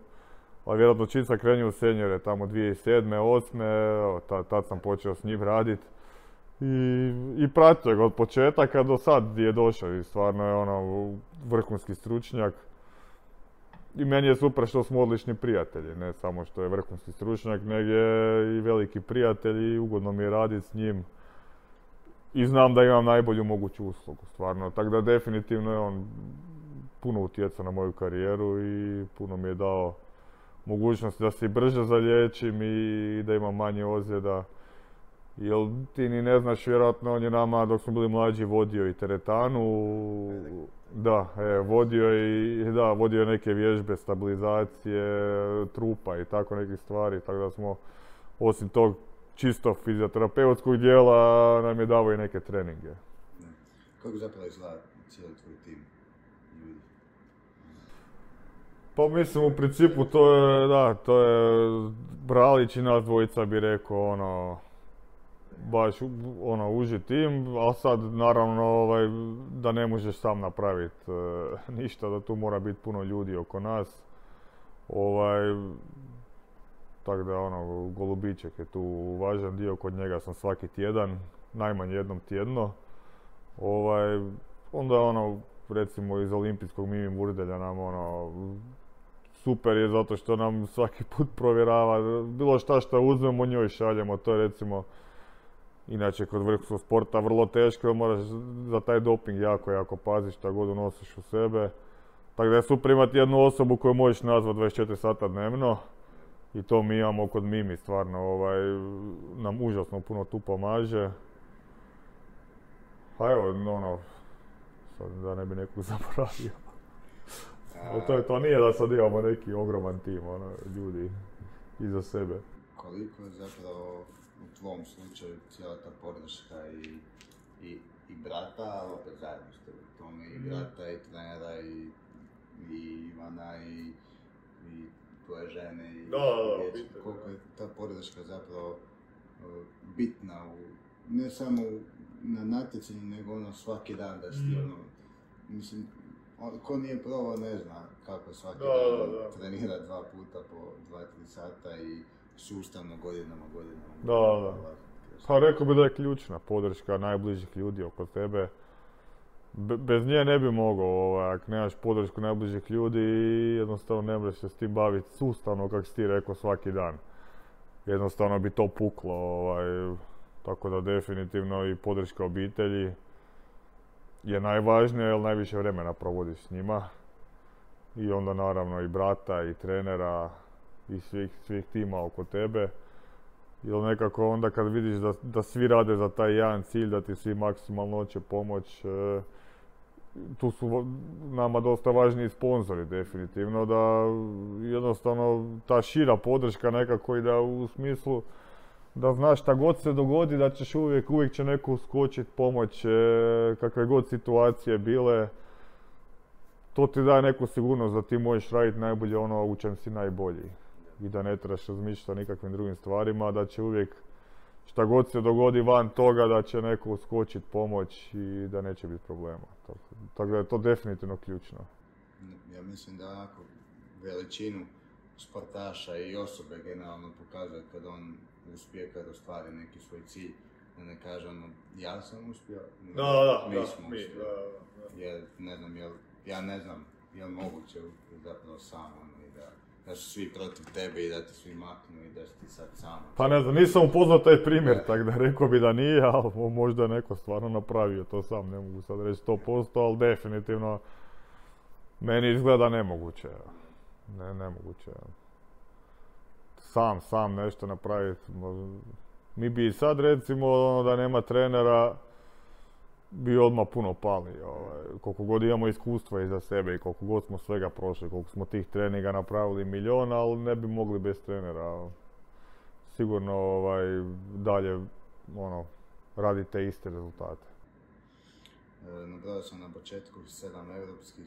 ali vjerojatno čim sam krenio u senjore, tamo 2007. 2008. Tad, tad sam počeo s njim raditi. I, i pratio ga od početaka do sad je došao i stvarno je ono vrhunski stručnjak. I meni je super što smo odlični prijatelji, ne samo što je vrhunski stručnjak, nego je i veliki prijatelj i ugodno mi je raditi s njim. I znam da imam najbolju moguću uslugu, stvarno. Tako da definitivno je on puno utjecao na moju karijeru i puno mi je dao mogućnost da se i brže zalječim i da imam manje ozljeda. Jel ti ni ne znaš, vjerojatno on je nama dok smo bili mlađi vodio i teretanu, da, e, vodio i, da, vodio neke vježbe, stabilizacije, trupa i tako nekih stvari, tako da smo osim tog čisto fizioterapeutskog dijela nam je davo i neke treninge. Kako zapravo izgleda cijeli tvoj tim ljudi? Pa mislim u principu to je, da, to je Bralić i nas dvojica bi rekao ono, baš ono uži tim, ali sad naravno ovaj, da ne možeš sam napraviti e, ništa, da tu mora biti puno ljudi oko nas. Ovaj, tako da ono, Golubiček je tu važan dio, kod njega sam svaki tjedan, najmanje jednom tjedno. Ovaj, onda ono, recimo iz olimpijskog Mimi Murdelja nam ono, super je zato što nam svaki put provjerava, bilo šta što uzmemo njoj šaljemo, to je recimo, inače kod vrhunskog sporta vrlo teško, moraš za taj doping jako, jako paziš šta god unosiš u sebe. Tako da je super imati jednu osobu koju možeš nazvati 24 sata dnevno. I to mi imamo kod Mimi, stvarno, ovaj, nam užasno puno tu pomaže. A evo, ono, sad da ne bi nekog zaboravio. Ali to, je, to nije da sad imamo neki ogroman tim, ono, ljudi iza sebe. Koliko je zapravo u tvom slučaju cijela ta podrška i, i, i brata, ali opet zajedno ste u tome, i mhm. brata, i trenera, i, i Ivana, i, i tvoje žene, i da, da, da, koliko je ta podrška zapravo uh, bitna, u, ne samo na natjecanju, nego ono svaki dan da si mm. ono, mislim, ko nije probao ne zna kako svaki dan trenira dva puta po dva, tri sata i sustavno godinama, godinama. Da, da. Pa rekao bi da je ključna podrška najbližih ljudi oko tebe. Bez nje ne bi mogao, ovaj, ako nemaš podršku najbližih ljudi jednostavno ne možeš se s tim baviti sustavno, kako si ti rekao, svaki dan. Jednostavno bi to puklo, ovaj, tako da definitivno i podrška obitelji je najvažnija jer najviše vremena provodiš s njima. i onda naravno i brata i trenera i svih, svih tima oko tebe. Jer nekako onda kad vidiš da, da svi rade za taj jedan cilj, da ti svi maksimalno hoće pomoć, e, tu su nama dosta važniji sponzori definitivno, da jednostavno ta šira podrška nekako i da u smislu da znaš šta god se dogodi da ćeš uvijek, uvijek će neko uskočiti pomoć e, kakve god situacije bile. To ti daje neku sigurnost da ti možeš raditi najbolje ono u čem si najbolji. I da ne trebaš razmišljati o nikakvim drugim stvarima, da će uvijek šta god se dogodi van toga da će neko uskočiti pomoć i da neće biti problema. Tako da je to definitivno ključno. Ja mislim da ako veličinu sportaša i osobe generalno pokazuje kad on uspije, kad ostvari neki svoj cilj, da ne kaže ono, ja sam uspio, da, da, mi smo uspjeli. Jer, ne znam, jel, ja ne znam, je li moguće zapravo sam ono, da, su svi protiv tebe i da ti svi maknu i da si ti sad sam. Pa ne znam, nisam upoznao taj primjer, tako da rekao bi da nije, ali možda je neko stvarno napravio to sam, ne mogu sad reći 100%, ali definitivno meni izgleda nemoguće. Ne, nemoguće sam, sam nešto napraviti. Mi bi sad recimo ono, da nema trenera bi odmah puno pali. Ovaj. Koliko god imamo iskustva iza sebe i koliko god smo svega prošli, koliko smo tih treninga napravili miliona, ali ne bi mogli bez trenera. Sigurno ovaj, dalje ono, radite iste rezultate. E, nabrao sam na početku sedam europskih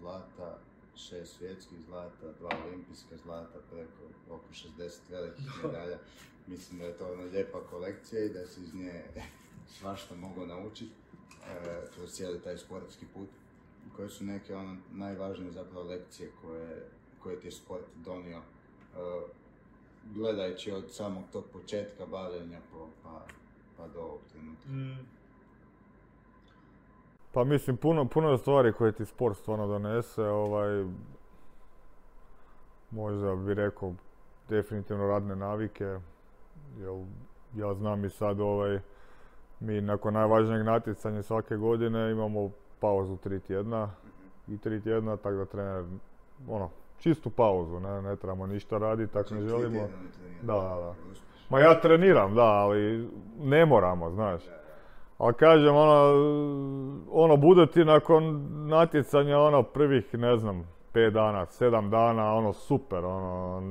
zlata, šest svjetskih zlata, dva olimpijska zlata, preko oko 60 velikih medalja. Mislim da je to ona lijepa kolekcija i da se iz nje svašta mogu naučiti kroz cijeli taj sportski put. Koje su neke ono najvažnije zapravo lekcije koje, koje ti je sport donio e, gledajući od samog tog početka bavljenja pa, pa do ovog trenutka. Mm. Pa mislim, puno, puno stvari koje ti sport stvarno donese, ovaj, možda bi rekao definitivno radne navike, jer ja znam i sad ovaj, mi nakon najvažnijeg natjecanja svake godine imamo pauzu tri tjedna i tri tjedna, tako da trener, ono, čistu pauzu, ne, ne trebamo ništa raditi, tako ne želimo. Da, da, da. Ma ja treniram, da, ali ne moramo, znaš. Ali kažem, ono, ono, bude ti nakon natjecanja, ono, prvih, ne znam, pet dana, sedam dana, ono, super, ono,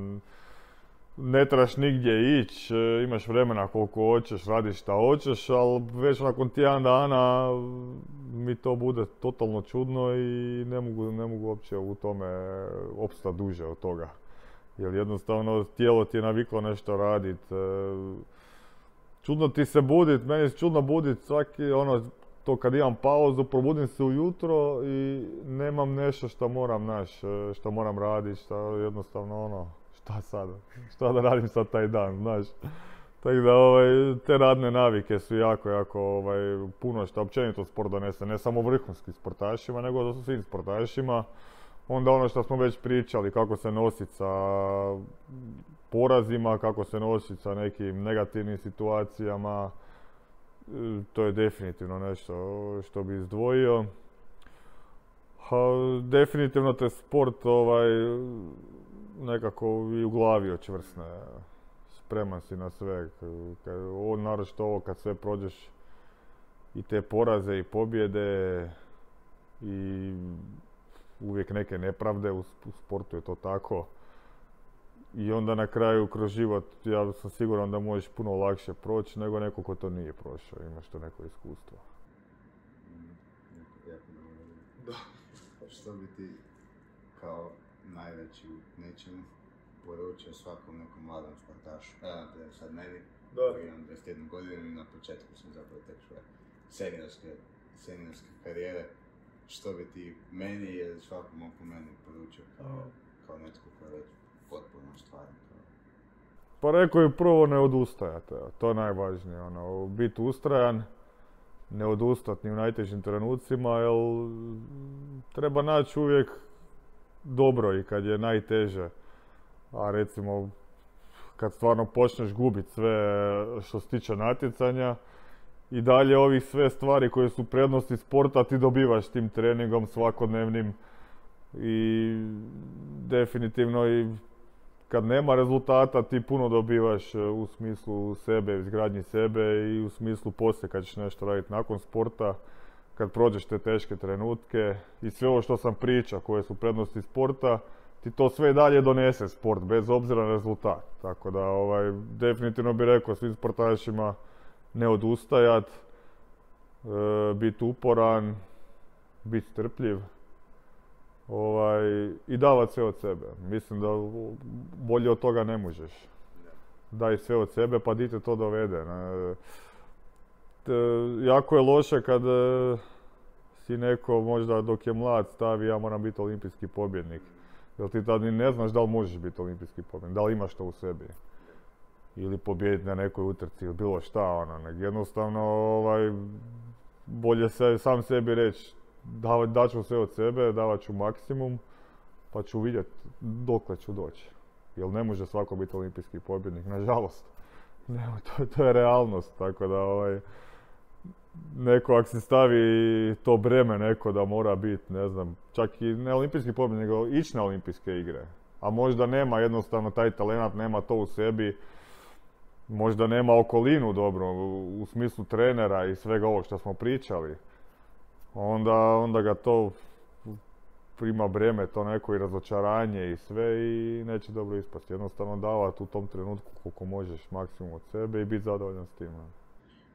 ne trebaš nigdje ići, e, imaš vremena koliko hoćeš, radiš šta hoćeš, ali već nakon tjedan dana mi to bude totalno čudno i ne mogu, ne mogu uopće u tome opstati duže od toga. Jer jednostavno tijelo ti je naviklo nešto raditi. E, čudno ti se budit, meni se čudno budit svaki, ono, to kad imam pauzu, probudim se ujutro i nemam nešto što moram, naš, e, što moram raditi, što jednostavno ono, šta sad, šta da radim sad taj dan, znaš. Tako da ovaj, te radne navike su jako, jako ovaj, puno što općenito sport donese, ne samo vrhunskim sportašima, nego da su svim sportašima. Onda ono što smo već pričali, kako se nositi sa porazima, kako se nositi sa nekim negativnim situacijama, to je definitivno nešto što bi izdvojio. definitivno te sport ovaj, nekako i u glavi očvrsne. Spreman si na sve. naročito ovo kad sve prođeš i te poraze i pobjede i uvijek neke nepravde u sportu je to tako. I onda na kraju kroz život ja sam siguran da možeš puno lakše proći nego neko ko to nije prošao, imaš to neko iskustvo. Da. Što bi ti kao najveći u nečemu poručio svakom nekom mladom sportašu? Evo te sad meni, koji imam 21 godinu i na početku sam zapravo tek svoje seniorske, seniorske karijere. Što bi ti meni ili svakom oko meni poručio kao, kao netko koji je već potpuno stvari. Pa rekao je prvo ne odustajate, to je najvažnije, ono, biti ustrajan, ne odustati ni u najtežim trenucima, jer treba naći uvijek dobro i kad je najteže. A recimo, kad stvarno počneš gubiti sve što se tiče natjecanja, i dalje ovih sve stvari koje su prednosti sporta ti dobivaš tim treningom svakodnevnim, i definitivno i kad nema rezultata ti puno dobivaš e, u smislu sebe, izgradnji sebe i u smislu poslije kad ćeš nešto raditi nakon sporta, kad prođeš te teške trenutke i sve ovo što sam priča koje su prednosti sporta, ti to sve dalje donese sport, bez obzira na rezultat. Tako da ovaj, definitivno bih rekao svim sportašima ne odustajat, e, biti uporan, biti strpljiv ovaj, i davat sve od sebe. Mislim da bolje od toga ne možeš. Daj sve od sebe pa dite to dovede. jako je loše kad e, si neko možda dok je mlad stavi ja moram biti olimpijski pobjednik. Jer ti tad ni ne znaš da li možeš biti olimpijski pobjednik, da li imaš to u sebi. Ili pobijediti na nekoj utrci ili bilo šta, ono, jednostavno ovaj, bolje se, sam sebi reći davat, ću sve od sebe, davat ću maksimum, pa ću vidjeti dokle ću doći. Jer ne može svako biti olimpijski pobjednik, nažalost. Ne, to, to je realnost, tako da ovaj, neko ako se stavi to breme neko da mora biti, ne znam, čak i ne olimpijski pobjednik, nego ići na olimpijske igre. A možda nema jednostavno taj talent, nema to u sebi, možda nema okolinu dobro, u smislu trenera i svega ovog što smo pričali onda, onda ga to prima breme, to neko i razočaranje i sve i neće dobro ispasti. Jednostavno davati u tom trenutku koliko možeš maksimum od sebe i biti zadovoljan s tim.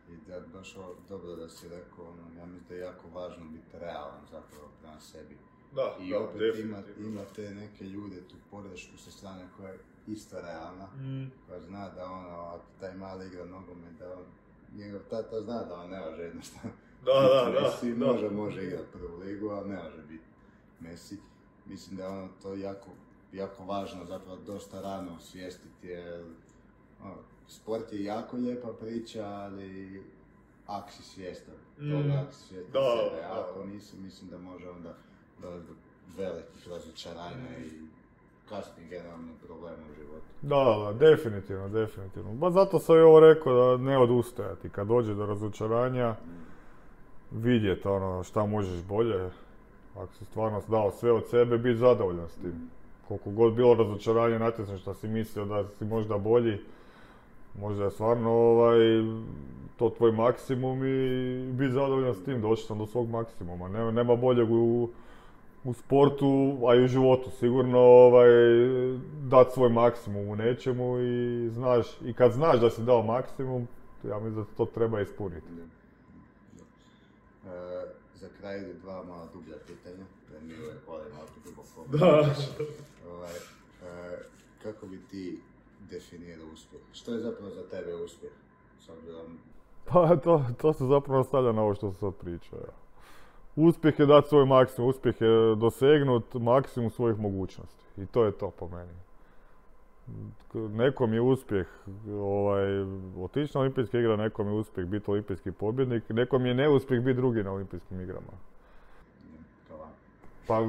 I da, baš ovo dobro da si rekao, ono, ja mislim da je jako važno biti realan zapravo prema sebi. Da, I da, opet ima, imate neke ljude tu podršku sa strane koja je isto realna, mm. koja zna da ono, ako taj mali igra nogomet, da on, njegov tata zna da on ne može jednostavno da, da, da. Messi može, može igrati prvu ligu, ali ne može biti Messi. Mislim da je ono to jako, jako važno, zapravo dosta rano osvijestiti, jer ono, sport je jako lijepa priča, ali ako si svjestan mm. toga, ako si svjestan da, sebe, ako nisi, mislim da može onda do velikih razočaranja i kasnije generalno problema u životu. Da, da, definitivno, definitivno. Ba zato sam i ovo rekao da ne odustajati. Kad dođe do razočaranja, mm vidjeti ono šta možeš bolje. Ako si stvarno dao sve od sebe, biti zadovoljan s tim. Koliko god bilo razočaranje natjecanje što si mislio da si možda bolji, možda je stvarno ovaj, to tvoj maksimum i biti zadovoljan s tim, doći sam do svog maksimuma. Nema, nema boljeg u, u sportu, a i u životu. Sigurno ovaj, dati svoj maksimum u nečemu i znaš, i kad znaš da si dao maksimum, ja mislim da to treba ispuniti. E, za kraj dva malo dublja pitanja, jer mi uvijek volim malo duboko. Da. ovaj, e, kako bi ti definirao uspjeh? Što je zapravo za tebe uspjeh? S obzirom... Pa to, to se zapravo stavlja na ovo što se sad priča. Ja. Uspjeh je dati svoj maksimum, uspjeh je dosegnut maksimum svojih mogućnosti. I to je to po meni nekom je uspjeh ovaj, otići na olimpijske igre, nekom je uspjeh biti olimpijski pobjednik, nekom je neuspjeh biti drugi na olimpijskim igrama. Pa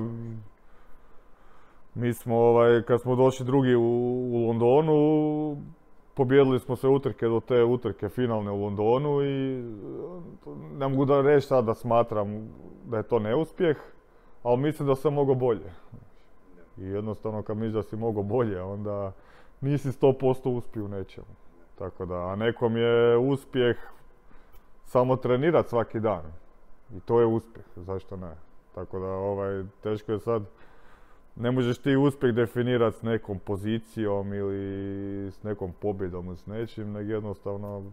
mi smo, ovaj, kad smo došli drugi u, u Londonu, pobjedili smo se utrke do te utrke finalne u Londonu i ne mogu da reći sad da smatram da je to neuspjeh, ali mislim da sam mogao bolje. I jednostavno kad misliš da si mogao bolje, onda nisi 100% uspio u nečemu. Tako da, a nekom je uspjeh samo trenirati svaki dan. I to je uspjeh, zašto ne? Tako da, ovaj, teško je sad, ne možeš ti uspjeh definirati s nekom pozicijom ili s nekom pobjedom ili s nečim, nego jednostavno,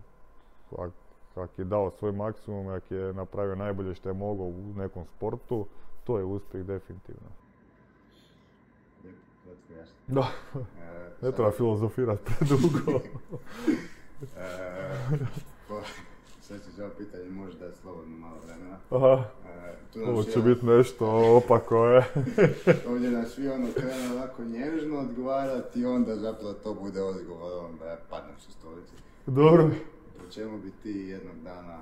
ako je dao svoj maksimum, ako je napravio najbolje što je mogao u nekom sportu, to je uspjeh definitivno. Da. E, ne treba filozofirati predugo. sad ću ovo pitanje možda slobodno malo vremena. Aha. E, Ovo će biti nešto opako je. ovdje nas svi ono krenu ovako nježno odgovarati i onda zapravo to bude odgovor, onda ja padnem sa stolice. Dobro. Po čemu bi ti jednog dana,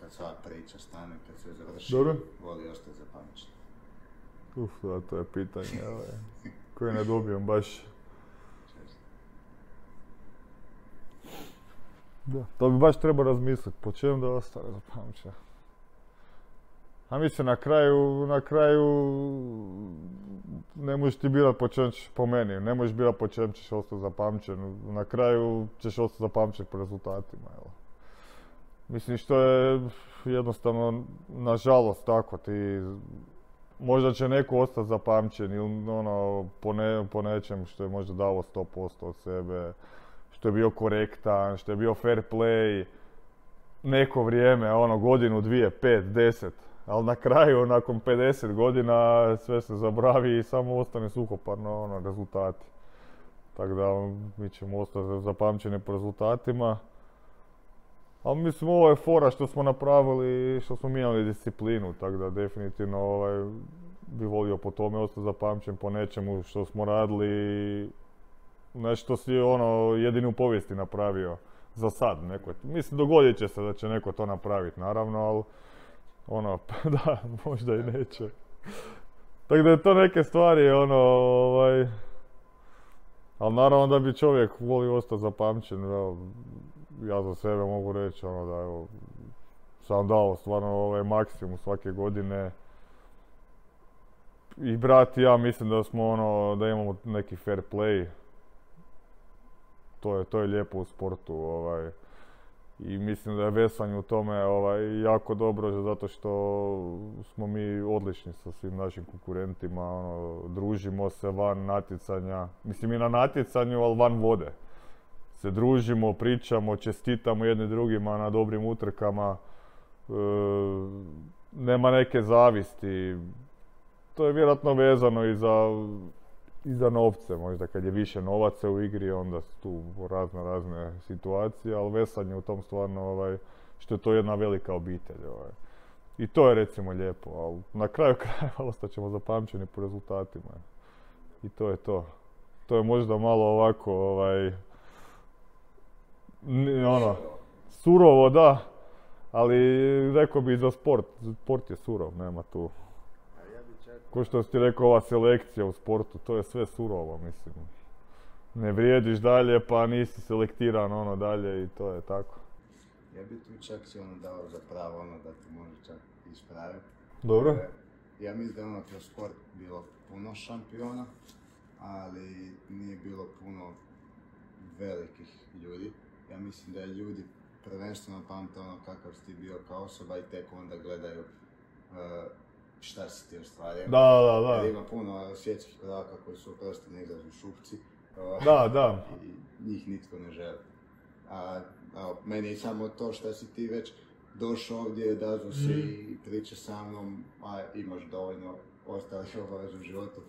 kad sva priča stane, kad sve završi, Dobro. voli ostati zapamćen? Uf, da, to je pitanje. koje ne dobijem baš. Da, to bi baš treba razmisliti, po čem da ostane za pamća. a mislim na kraju, na kraju ne možeš ti birat po čem ćeš, po meni, ne možeš birat po čem ćeš ostati zapamćen. Na kraju ćeš ostati zapamćen po rezultatima. Evo. Mislim što je jednostavno, nažalost tako, ti možda će neko ostati zapamćen ili ono, po, ne, po nečem što je možda dao 100% od sebe, što je bio korektan, što je bio fair play, neko vrijeme, ono godinu, dvije, pet, deset, ali na kraju, nakon 50 godina, sve se zabravi i samo ostane suhoparno ono, rezultati. Tako da mi ćemo ostati zapamćeni po rezultatima. Ali mislim ovo je fora što smo napravili, što smo mijenjali disciplinu, tako da definitivno ovaj, bi volio po tome ostati zapamćen po nečemu što smo radili, nešto si ono jedini u povijesti napravio za sad. Neko, mislim dogodit će se da će neko to napraviti naravno, ali ono, da, možda i neće. Tako da je to neke stvari, ono, ovaj, ali naravno da bi čovjek volio ostati zapamćen, evo, ja za sebe mogu reći, ono, da evo, sam dao stvarno ovaj maksimum svake godine. I brat i ja mislim da smo ono, da imamo neki fair play. To je, to je lijepo u sportu, ovaj i mislim da je vesanje u tome ovaj, jako dobro zato što smo mi odlični sa svim našim konkurentima, ono, družimo se van natjecanja, mislim i na natjecanju, ali van vode. Se družimo, pričamo, čestitamo jedni drugima na dobrim utrkama, e, nema neke zavisti. To je vjerojatno vezano i za i za novce, možda kad je više novaca u igri, onda su tu razne razne situacije, ali vesanje u tom stvarno, ovaj, što je to jedna velika obitelj. Ovaj. I to je recimo lijepo, ali na kraju krajeva ostat ćemo zapamćeni po rezultatima. I to je to. To je možda malo ovako, ovaj, ono, surovo da, ali rekao bi za sport, sport je surov, nema tu. Ko što ti rekao, ova selekcija u sportu, to je sve surovo, mislim. Ne vrijediš dalje, pa nisi selektiran ono dalje i to je tako. Ja bi tu čak si ono dao za pravo ono da ti može čak ispraviti. Dobro. E, ja mislim da je ono kroz sport bilo puno šampiona, ali nije bilo puno velikih ljudi. Ja mislim da je ljudi prvenstveno pamte ono kakav si ti bio kao osoba i tek onda gledaju e, šta si ti ostvario. Da, da, da. Jer ima puno svjetskih prvaka koji su oprosti u šupci. Da, da. I njih nitko ne želi. A, a meni je samo to što si ti već došao ovdje, dazu si mm. i priča sa mnom, a imaš dovoljno ostalih obaveza u životu.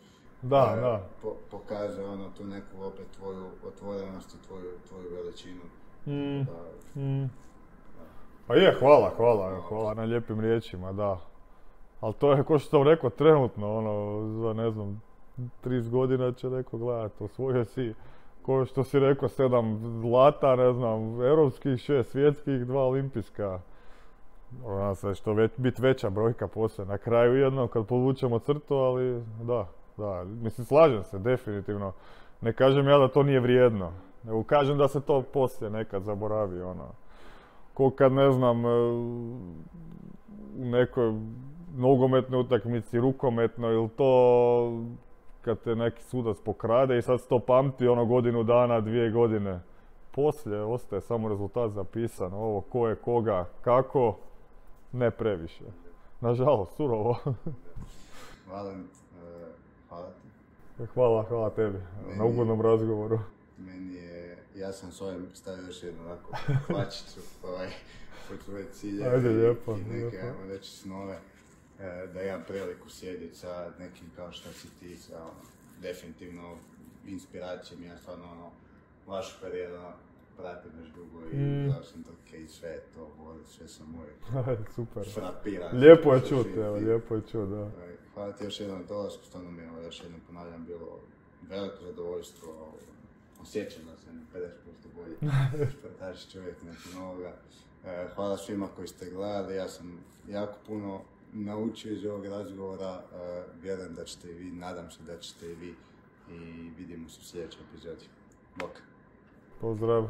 Da, a, da. Po, pokazuje ono tu neku opet tvoju otvorenost i tvoju, tvoju veličinu. Mm. Da, mm. Pa je, hvala, hvala, hvala na lijepim riječima, da. Ali to je, ko što sam rekao, trenutno, ono, za ne znam, 30 godina će neko gledat, osvojio si, ko što si rekao, sedam zlata, ne znam, europskih, šest svjetskih, dva olimpijska. Ona se što već, biti veća brojka poslije. Na kraju jedno kad povučemo crtu, ali da, da, mislim slažem se, definitivno. Ne kažem ja da to nije vrijedno, nego kažem da se to poslije nekad zaboravi, ono. Ko kad, ne znam, u nekoj nogometnoj utakmici, rukometno ili to kad te neki sudac pokrade i sad se to pamti ono godinu dana, dvije godine. Poslije ostaje samo rezultat zapisan, ovo ko je koga, kako, ne previše. Nažalost, surovo. hvala, e, hvala ti. Hvala, hvala tebi na ugodnom razgovoru. Meni je, ja sam s ovim stavio još jednu onako hvačicu, ovaj, po tvoje cilje Ajde, lijepo, i neke, ajmo reći, snove. E, da imam priliku sjediti sa nekim kao što si ti, sa ono, definitivno inspiracijom, ja stvarno ono, vašu karijeru ono, pratim još dugo i mm. sam trke i sve to, sve sam uvijek Super. frapiran. Lijepo je čut, evo, lijepo je čut, da. Hvala ti još jednom dolasku, stvarno mi je još jednom ponavljam bilo veliko zadovoljstvo, osjećam da sam 50% bolji sportaš čovjek nakon ovoga. E, hvala svima koji ste gledali, ja sam jako puno naučio iz ovog razgovora, uh, vjerujem da ćete i vi, nadam se da ćete i vi i vidimo se u sljedećoj epizodi. Bok. Pozdrav.